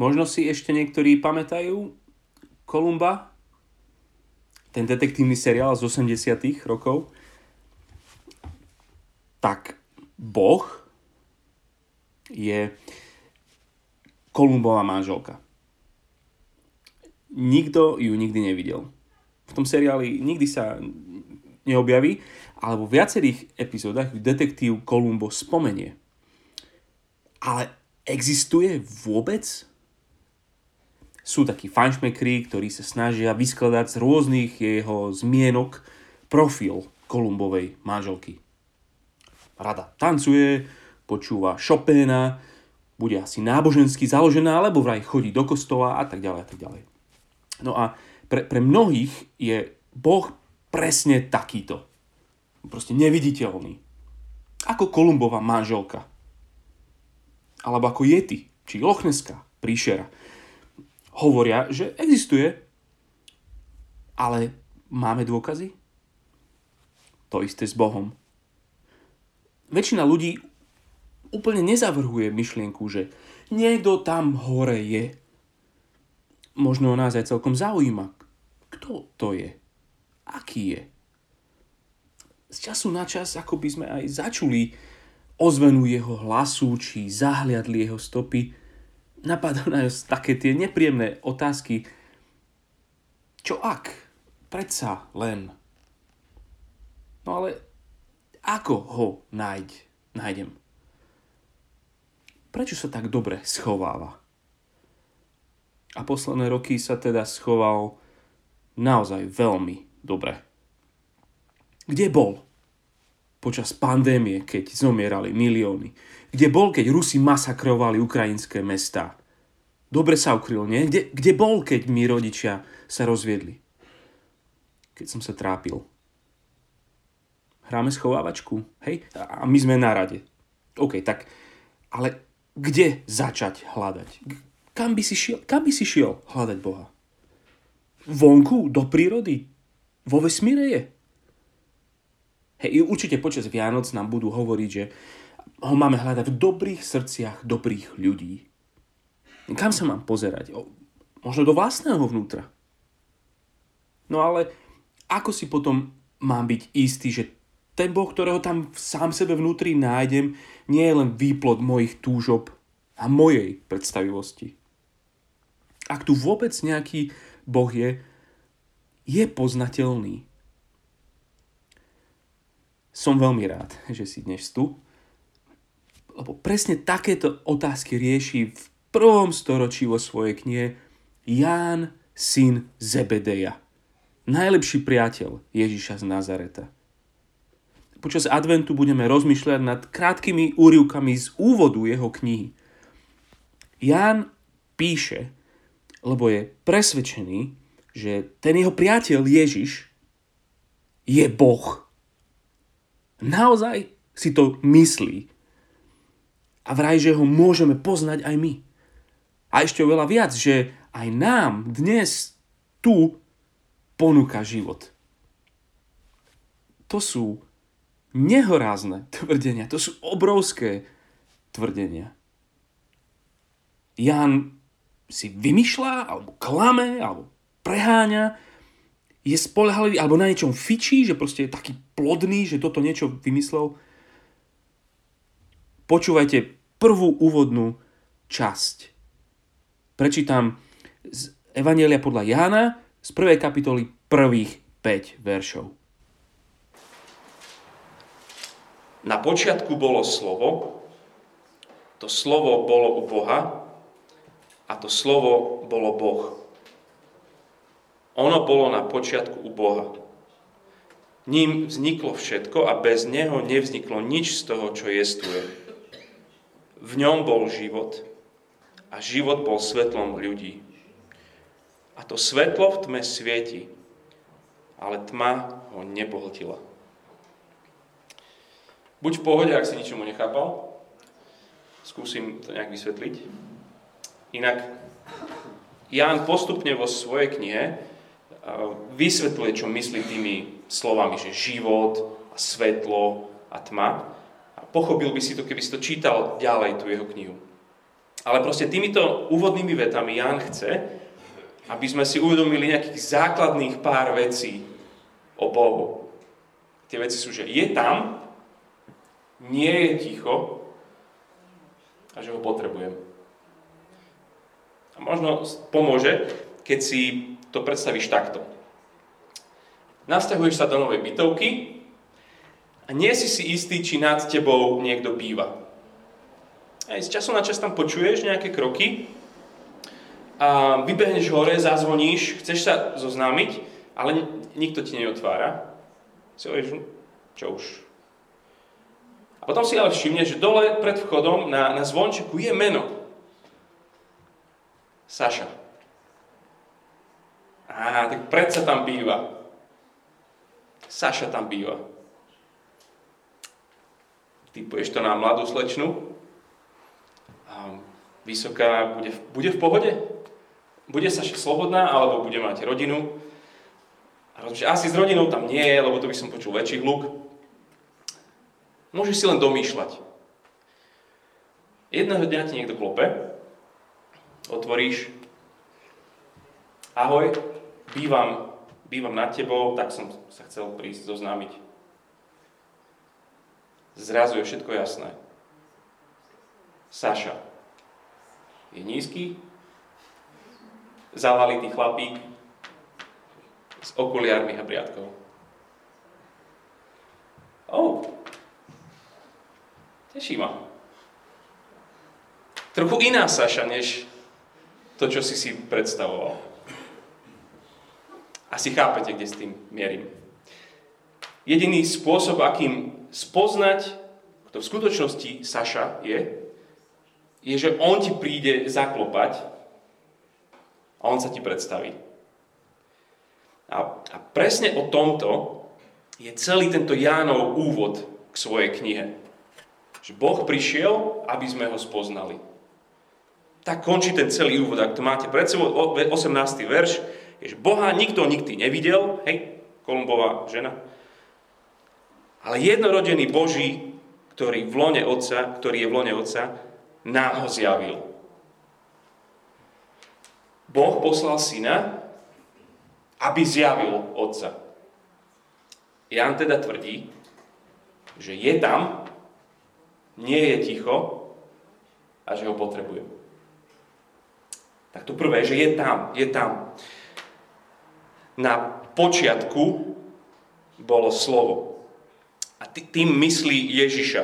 Možno si ešte niektorí pamätajú Kolumba, ten detektívny seriál z 80 rokov. Tak Boh je Kolumbová manželka. Nikto ju nikdy nevidel. V tom seriáli nikdy sa neobjaví, ale vo viacerých epizódach detektív Kolumbo spomenie. Ale existuje vôbec? Sú takí fanšmekri, ktorí sa snažia vyskladať z rôznych jeho zmienok profil Kolumbovej manželky. Rada tancuje, počúva Chopina, bude asi nábožensky založená, alebo vraj chodí do kostola a tak ďalej a tak ďalej. No a pre, pre mnohých je Boh presne takýto. Proste neviditeľný. Ako Kolumbová manželka. Alebo ako Yeti, či Lochneska, príšera hovoria, že existuje, ale máme dôkazy? To isté s Bohom. Väčšina ľudí úplne nezavrhuje myšlienku, že niekto tam hore je. Možno nás aj celkom zaujíma, kto to je, aký je. Z času na čas, ako by sme aj začuli ozvenu jeho hlasu, či zahliadli jeho stopy, napadajú nás také tie nepríjemné otázky. Čo ak? Predsa len. No ale ako ho nájď, nájdem? Prečo sa tak dobre schováva? A posledné roky sa teda schoval naozaj veľmi dobre. Kde bol? Počas pandémie, keď zomierali milióny kde bol, keď Rusi masakrovali ukrajinské mesta? Dobre sa ukryl, nie? Kde, kde bol, keď mi rodičia sa rozviedli? Keď som sa trápil. Hráme schovávačku, hej? A my sme na rade. OK, tak, ale kde začať hľadať? Kam by si šiel, kam by si šiel hľadať Boha? Vonku, do prírody? Vo vesmíre je? Hej, určite počas Vianoc nám budú hovoriť, že ho máme hľadať v dobrých srdciach dobrých ľudí. Kam sa mám pozerať? O, možno do vlastného vnútra. No ale ako si potom mám byť istý, že ten Boh, ktorého tam sám sebe vnútri nájdem, nie je len výplod mojich túžob a mojej predstavivosti. Ak tu vôbec nejaký Boh je, je poznateľný. Som veľmi rád, že si dnes tu lebo presne takéto otázky rieši v prvom storočí vo svojej knihe Ján, syn Zebedeja. Najlepší priateľ Ježiša z Nazareta. Počas adventu budeme rozmýšľať nad krátkými úrivkami z úvodu jeho knihy. Ján píše, lebo je presvedčený, že ten jeho priateľ Ježiš je Boh. Naozaj si to myslí a vraj, že ho môžeme poznať aj my. A ešte oveľa viac, že aj nám dnes tu ponúka život. To sú nehorázne tvrdenia, to sú obrovské tvrdenia. Jan si vymýšľa, alebo klame, alebo preháňa, je spolahlivý, alebo na niečom fičí, že proste je taký plodný, že toto niečo vymyslel. Počúvajte prvú úvodnú časť. Prečítam z Evangelia podľa Jána z prvej kapitoly prvých 5 veršov. Na počiatku bolo slovo, to slovo bolo u Boha a to slovo bolo Boh. Ono bolo na počiatku u Boha. Ním vzniklo všetko a bez neho nevzniklo nič z toho, čo jestuje. V ňom bol život a život bol svetlom ľudí. A to svetlo v tme svieti, ale tma ho nepohltila. Buď v pohode, ak si ničomu nechápal. Skúsim to nejak vysvetliť. Inak Ján postupne vo svojej knihe vysvetľuje, čo myslí tými slovami, že život a svetlo a tma pochopil by si to, keby si to čítal ďalej, tú jeho knihu. Ale proste týmito úvodnými vetami Jan chce, aby sme si uvedomili nejakých základných pár vecí o Bohu. Tie veci sú, že je tam, nie je ticho a že ho potrebujem. A možno pomôže, keď si to predstavíš takto. Nasťahuješ sa do novej bytovky a nie si si istý, či nad tebou niekto býva. Aj z času na čas tam počuješ nejaké kroky a vybehneš hore, zazvoníš, chceš sa zoznámiť, ale nikto ti neotvára. Si hovoríš, čo už. A potom si ale všimneš, že dole pred vchodom na, na zvončeku je meno. Saša. Á, tak predsa tam býva. Saša tam býva. Typuješ to na mladú slečnu? vysoká, bude, bude v pohode? Bude sa slobodná, alebo bude mať rodinu? A rozumiem, že asi s rodinou tam nie je, lebo to by som počul väčší hluk. Môžeš si len domýšľať. Jedného dňa ti niekto klope, otvoríš, ahoj, bývam, bývam nad tebou, tak som sa chcel prísť zoznámiť. Zrazu je všetko jasné. Saša, je nízky, zavalitý chlapík s okuliármi a briadkou. Oh, teší ma. Trochu iná Saša, než to, čo si si predstavoval. Asi chápete, kde s tým mierim. Jediný spôsob, akým spoznať, kto v skutočnosti Saša je, je, že on ti príde zaklopať a on sa ti predstaví. A, a presne o tomto je celý tento Jánov úvod k svojej knihe. Že Boh prišiel, aby sme ho spoznali. Tak končí ten celý úvod. Ak to máte pred sebou, 18. verš, je, že Boha nikto nikdy nevidel, hej, Kolumbová žena, ale jednorodený Boží, ktorý, v lone otca, ktorý je v lone Otca, nám ho zjavil. Boh poslal syna, aby zjavil otca. Jan teda tvrdí, že je tam, nie je ticho a že ho potrebujem. Tak to prvé, že je tam, je tam. Na počiatku bolo slovo. A tým myslí Ježiša.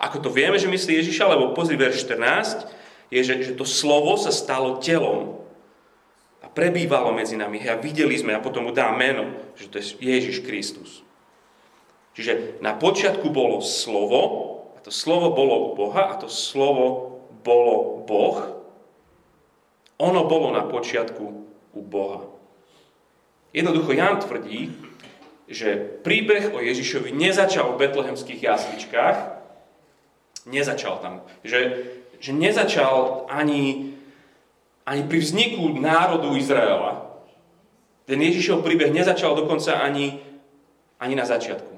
Ako to vieme, že myslí Ježiša, lebo pozri verš 14, je, že, že to slovo sa stalo telom a prebývalo medzi nami. A videli sme, a potom mu dá meno, že to je Ježiš Kristus. Čiže na počiatku bolo slovo, a to slovo bolo u Boha, a to slovo bolo Boh. Ono bolo na počiatku u Boha. Jednoducho Jan tvrdí, že príbeh o Ježišovi nezačal v betlehemských jasličkách, Nezačal tam. Že, že nezačal ani, ani pri vzniku národu Izraela. Ten Ježišov príbeh nezačal dokonca ani, ani na začiatku.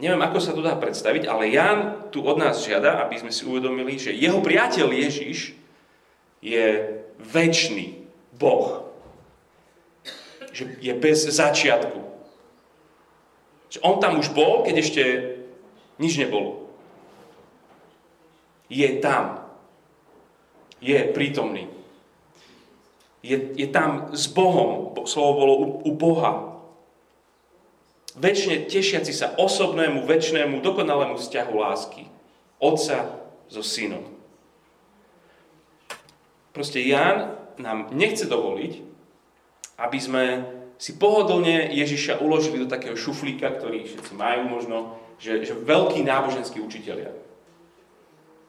Neviem, ako sa to dá predstaviť, ale Jan tu od nás žiada, aby sme si uvedomili, že jeho priateľ Ježiš je väčší Boh. Že je bez začiatku. Že on tam už bol, keď ešte nič nebolo. Je tam. Je prítomný. Je, je tam s Bohom. Slovo bolo u, u Boha. Večne tešiaci sa osobnému, väčšnému, dokonalému vzťahu lásky. Otca so synom. Proste Ján nám nechce dovoliť, aby sme si pohodlne Ježiša uložili do takého šuflíka, ktorý všetci majú možno, že, že veľkí náboženskí učitelia.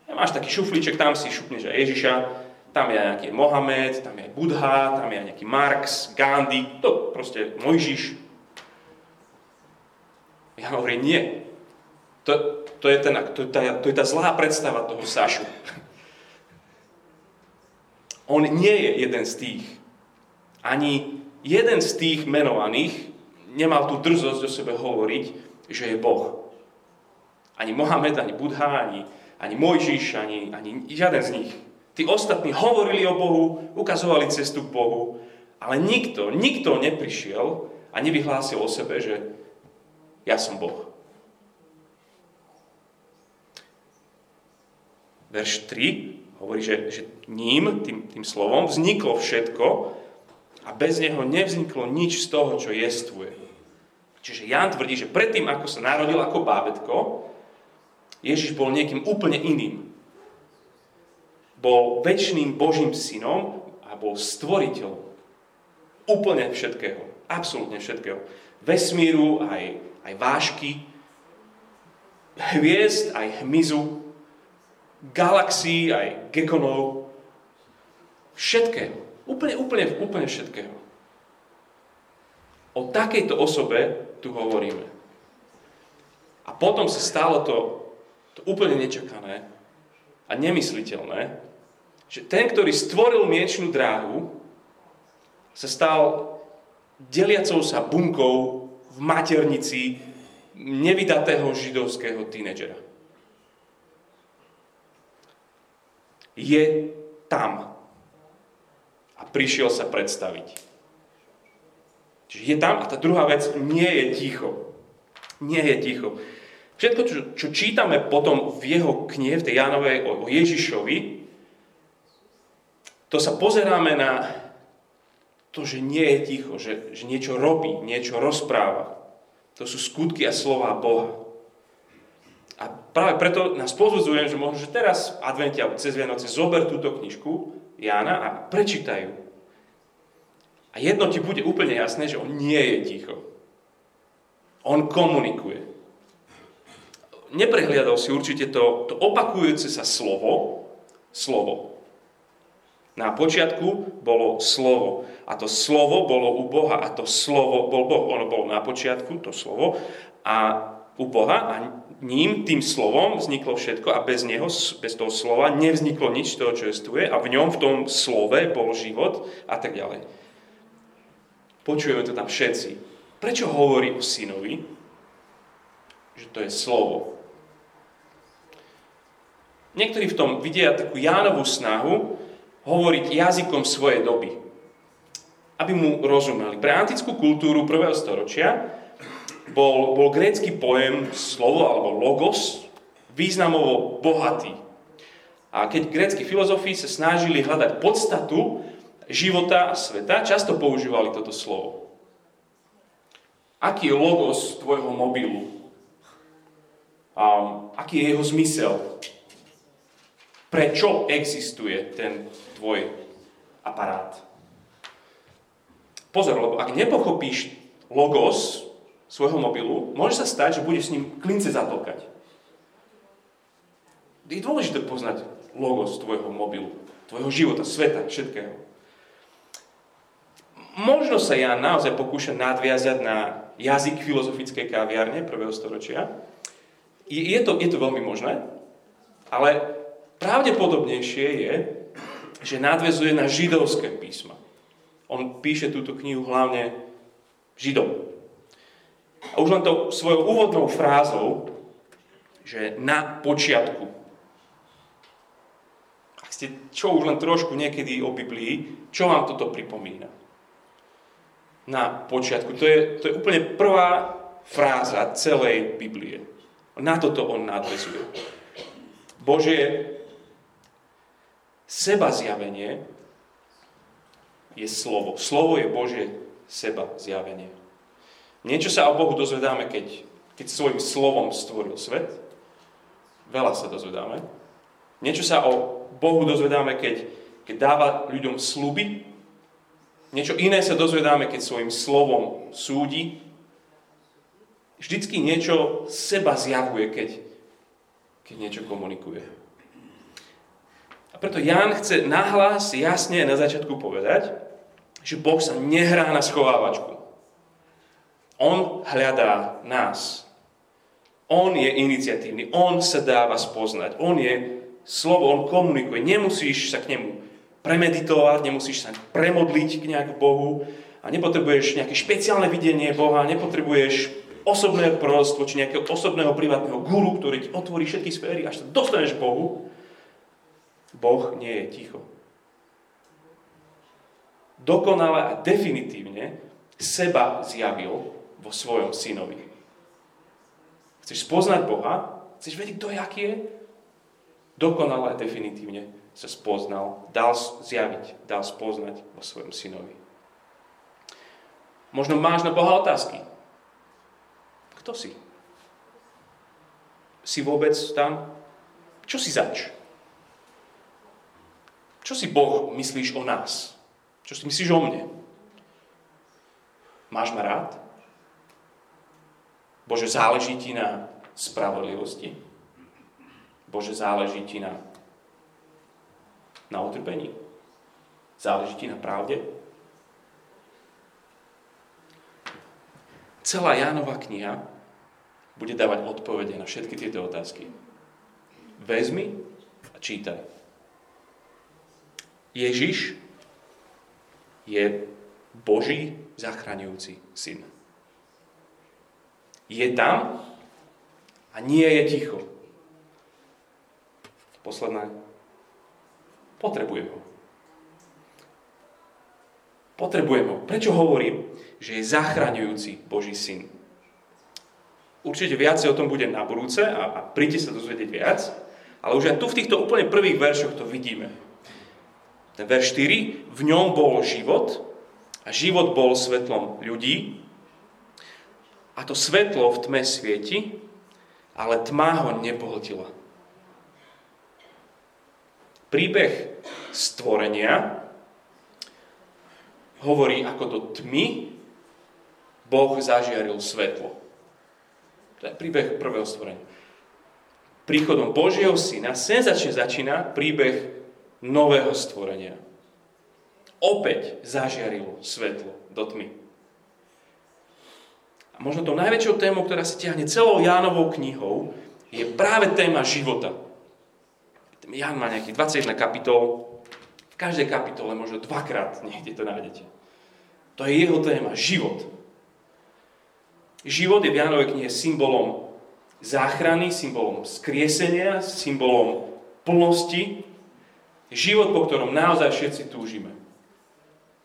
Ja máš taký šuflíček, tam si šupneš aj Ježiša, tam je nejaký Mohamed, tam je Budha, tam je nejaký Marx, Gandhi, to proste Mojžiš. Ja hovorím, nie. To, to, je ten, to, to, to je tá zlá predstava toho Sašu. On nie je jeden z tých. Ani jeden z tých menovaných nemal tú drzosť o sebe hovoriť, že je Boh. Ani Mohamed, ani Budha, ani, ani Mojžiš, ani, ani žiaden z nich. Tí ostatní hovorili o Bohu, ukazovali cestu k Bohu, ale nikto, nikto neprišiel a nevyhlásil o sebe, že ja som Boh. Verš 3 hovorí, že, že ním, tým, tým slovom, vzniklo všetko a bez neho nevzniklo nič z toho, čo jestvuje. Čiže Jan tvrdí, že predtým, ako sa narodil ako bábetko, Ježiš bol niekým úplne iným. Bol väčšným Božím synom a bol stvoriteľ úplne všetkého. Absolútne všetkého. Vesmíru, aj, aj vášky, hviezd, aj hmyzu, galaxií, aj gekonov, všetkého. Úplne, úplne, úplne všetkého. O takejto osobe tu hovoríme. A potom sa stalo to, to úplne nečakané a nemysliteľné, že ten, ktorý stvoril miečnú dráhu, sa stal deliacou sa bunkou v maternici nevydatého židovského tínedžera. Je tam prišiel sa predstaviť. Čiže je tam a tá druhá vec, nie je ticho. Nie je ticho. Všetko, čo, čo čítame potom v jeho knihe, v tej Jánovej o, o Ježišovi, to sa pozeráme na to, že nie je ticho, že, že niečo robí, niečo rozpráva. To sú skutky a slova Boha. A práve preto nás pozvudzujem, že možno, že teraz v advente alebo cez Vianoce zober túto knižku Jána a prečítajú. A jedno ti bude úplne jasné, že on nie je ticho. On komunikuje. Neprehliadal si určite to, to opakujúce sa slovo, slovo. Na počiatku bolo slovo. A to slovo bolo u Boha. A to slovo bol Boh. Ono bolo na počiatku, to slovo. A u Boha a ním, tým slovom vzniklo všetko a bez neho, bez toho slova nevzniklo nič toho, čo jestuje a v ňom, v tom slove bol život a tak ďalej. Počujeme to tam všetci. Prečo hovorí o synovi? Že to je slovo. Niektorí v tom vidia takú Jánovú snahu hovoriť jazykom svojej doby. Aby mu rozumeli. Pre antickú kultúru prvého storočia bol, bol grécky pojem slovo alebo logos významovo bohatý. A keď grécky filozofi sa snažili hľadať podstatu života a sveta, často používali toto slovo. Aký je logos tvojho mobilu? Um, aký je jeho zmysel? Prečo existuje ten tvoj aparát? Pozor, lebo ak nepochopíš logos svojho mobilu, môže sa stať, že budeš s ním klince zatlkať. Je dôležité poznať logos tvojho mobilu, tvojho života, sveta, všetkého. Možno sa ja naozaj pokúšam nadviazať na jazyk filozofickej kaviarne prvého storočia. Je to, je to veľmi možné, ale pravdepodobnejšie je, že nadvezuje na židovské písma. On píše túto knihu hlavne židom. A už len to svojou úvodnou frázou, že na počiatku. Ak ste čo už len trošku niekedy o Biblii, čo vám toto pripomína? na počiatku. To je, to je úplne prvá fráza celej Biblie. Na toto on nadvezuje. Božie seba zjavenie je slovo. Slovo je Božie seba zjavenie. Niečo sa o Bohu dozvedáme, keď, keď svojim slovom stvoril svet. Veľa sa dozvedáme. Niečo sa o Bohu dozvedáme, keď, keď dáva ľuďom sluby, Niečo iné sa dozvedáme, keď svojim slovom súdi. Vždycky niečo seba zjavuje, keď, keď niečo komunikuje. A preto Ján chce nahlas jasne na začiatku povedať, že Boh sa nehrá na schovávačku. On hľadá nás. On je iniciatívny, on sa dáva spoznať, on je slovo, on komunikuje. Nemusíš sa k nemu premeditovať, nemusíš sa premodliť k nejak Bohu a nepotrebuješ nejaké špeciálne videnie Boha, nepotrebuješ osobné proroctvo, či nejakého osobného privátneho guru, ktorý ti otvorí všetky sféry, až sa dostaneš Bohu, Boh nie je ticho. Dokonale a definitívne seba zjavil vo svojom synovi. Chceš spoznať Boha? Chceš vedieť, kto je, je? Dokonale a definitívne sa spoznal, dal zjaviť, dal spoznať vo svojom synovi. Možno máš na Boha otázky. Kto si? Si vôbec tam? Čo si zač? Čo si Boh myslíš o nás? Čo si myslíš o mne? Máš ma rád? Bože, záleží ti na spravodlivosti? Bože, záleží ti na, na utrpení? Záleží ti na pravde? Celá Jánova kniha bude dávať odpovede na všetky tieto otázky. Vezmi a čítaj. Ježiš je Boží zachraňujúci syn. Je tam a nie je ticho. Posledné. Potrebujem ho. Potrebujem ho. Prečo hovorím, že je zachraňujúci Boží syn? Určite viacej o tom bude na budúce a, a príďte sa dozvedieť viac, ale už aj tu v týchto úplne prvých veršoch to vidíme. Ten verš 4, v ňom bol život a život bol svetlom ľudí a to svetlo v tme svieti, ale tma ho nepohltila. Príbeh stvorenia hovorí, ako do tmy Boh zažiaril svetlo. To je príbeh prvého stvorenia. Príchodom Božieho syna senzačne začína príbeh nového stvorenia. Opäť zažiarilo svetlo do tmy. Možno tou najväčšou témou, ktorá sa ťahne celou Jánovou knihou, je práve téma života. Ján má nejakých 21 kapitol, v každej kapitole možno dvakrát niekde to nájdete. To je jeho téma, život. Život je v Jánovej knihe symbolom záchrany, symbolom skriesenia, symbolom plnosti, Život, po ktorom naozaj všetci túžime.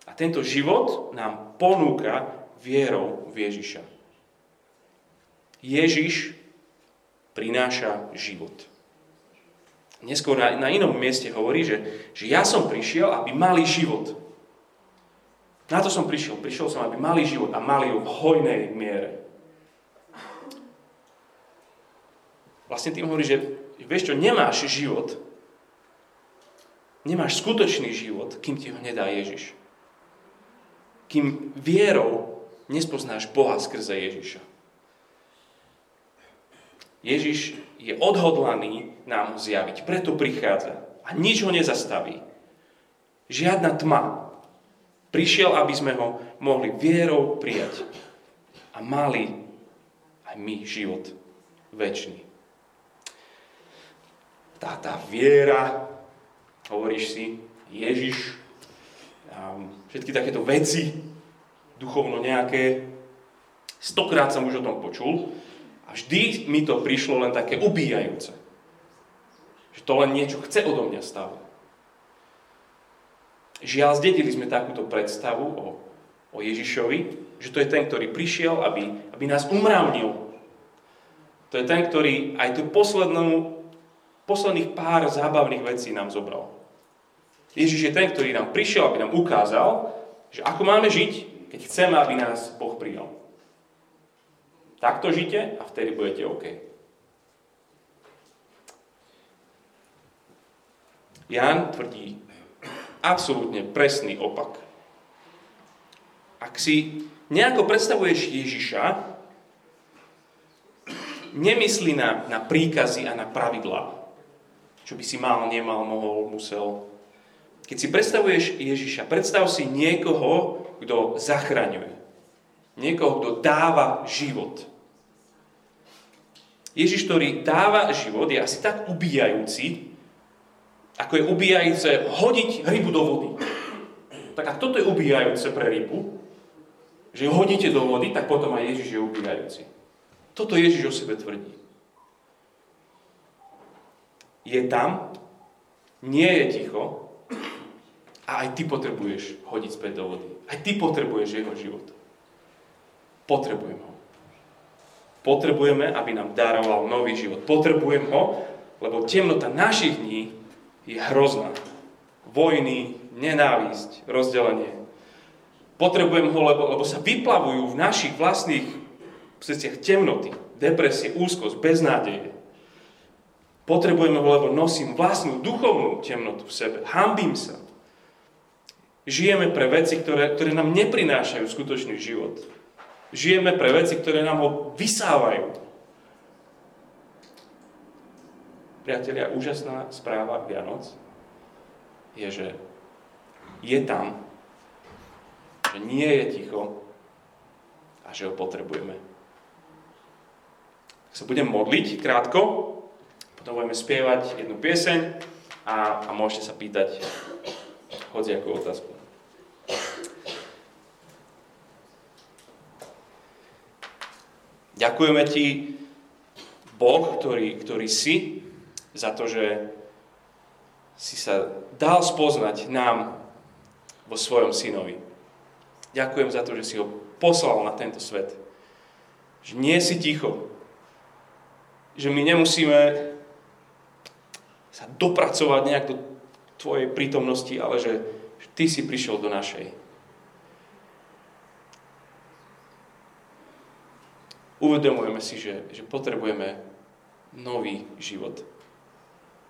A tento život nám ponúka vierou v Ježiša. Ježiš prináša život. Neskôr na, na inom mieste hovorí, že, že ja som prišiel, aby mali život. Na to som prišiel. Prišiel som, aby mali život a mali ho v hojnej miere. Vlastne tým hovorí, že vieš čo, nemáš život, nemáš skutočný život, kým ti ho nedá Ježiš. Kým vierou nespoznáš Boha skrze Ježiša. Ježiš je odhodlaný nám ho zjaviť, preto prichádza a nič ho nezastaví. Žiadna tma. Prišiel, aby sme ho mohli vierou prijať a mali aj my život väčší. Tá, tá viera hovoríš si, Ježiš, všetky takéto veci, duchovno nejaké, stokrát som už o tom počul a vždy mi to prišlo len také ubíjajúce. Že to len niečo chce odo mňa stále. Žiaľ, zdedili sme takúto predstavu o, o Ježišovi, že to je ten, ktorý prišiel, aby, aby nás umravnil. To je ten, ktorý aj tú poslednú, posledných pár zábavných vecí nám zobral. Ježiš je ten, ktorý nám prišiel, aby nám ukázal, že ako máme žiť, keď chceme, aby nás Boh prijal. Takto žite a vtedy budete OK. Ján tvrdí absolútne presný opak. Ak si nejako predstavuješ Ježiša, nemyslí na, na príkazy a na pravidlá. Čo by si mal, nemal, mohol, musel. Keď si predstavuješ Ježiša, predstav si niekoho, kto zachraňuje. Niekoho, kto dáva život. Ježiš, ktorý dáva život, je asi tak ubíjajúci, ako je ubíjajúce hodiť rybu do vody. Tak ak toto je ubíjajúce pre rybu, že ju hodíte do vody, tak potom aj Ježiš je ubíjajúci. Toto Ježiš o sebe tvrdí. Je tam, nie je ticho a aj ty potrebuješ hodiť späť do vody. Aj ty potrebuješ jeho život. Potrebujem ho. Potrebujeme, aby nám daroval nový život. Potrebujem ho, lebo temnota našich dní je hrozná. Vojny, nenávisť, rozdelenie. Potrebujem ho, lebo, lebo sa vyplavujú v našich vlastných srdciach temnoty, depresie, úzkosť, beznádeje. Potrebujeme ho, lebo nosím vlastnú duchovnú temnotu v sebe. Hambím sa. Žijeme pre veci, ktoré, ktoré nám neprinášajú skutočný život. Žijeme pre veci, ktoré nám ho vysávajú. Priatelia, úžasná správa Vianoc je, že je tam, že nie je ticho a že ho potrebujeme. Tak sa budem modliť krátko, potom budeme spievať jednu pieseň a, a môžete sa pýtať hodziakú otázku. Ďakujeme ti, Boh, ktorý, ktorý si, za to, že si sa dal spoznať nám vo svojom synovi. Ďakujem za to, že si ho poslal na tento svet. Že nie si ticho. Že my nemusíme sa dopracovať nejak do tvojej prítomnosti, ale že, ty si prišiel do našej. Uvedomujeme si, že, že potrebujeme nový život.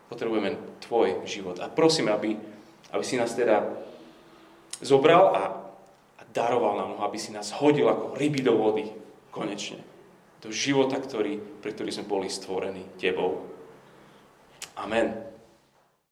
Potrebujeme tvoj život. A prosím, aby, aby si nás teda zobral a, a daroval nám ho, aby si nás hodil ako ryby do vody. Konečne. Do života, ktorý, pre ktorý sme boli stvorení tebou. Amen.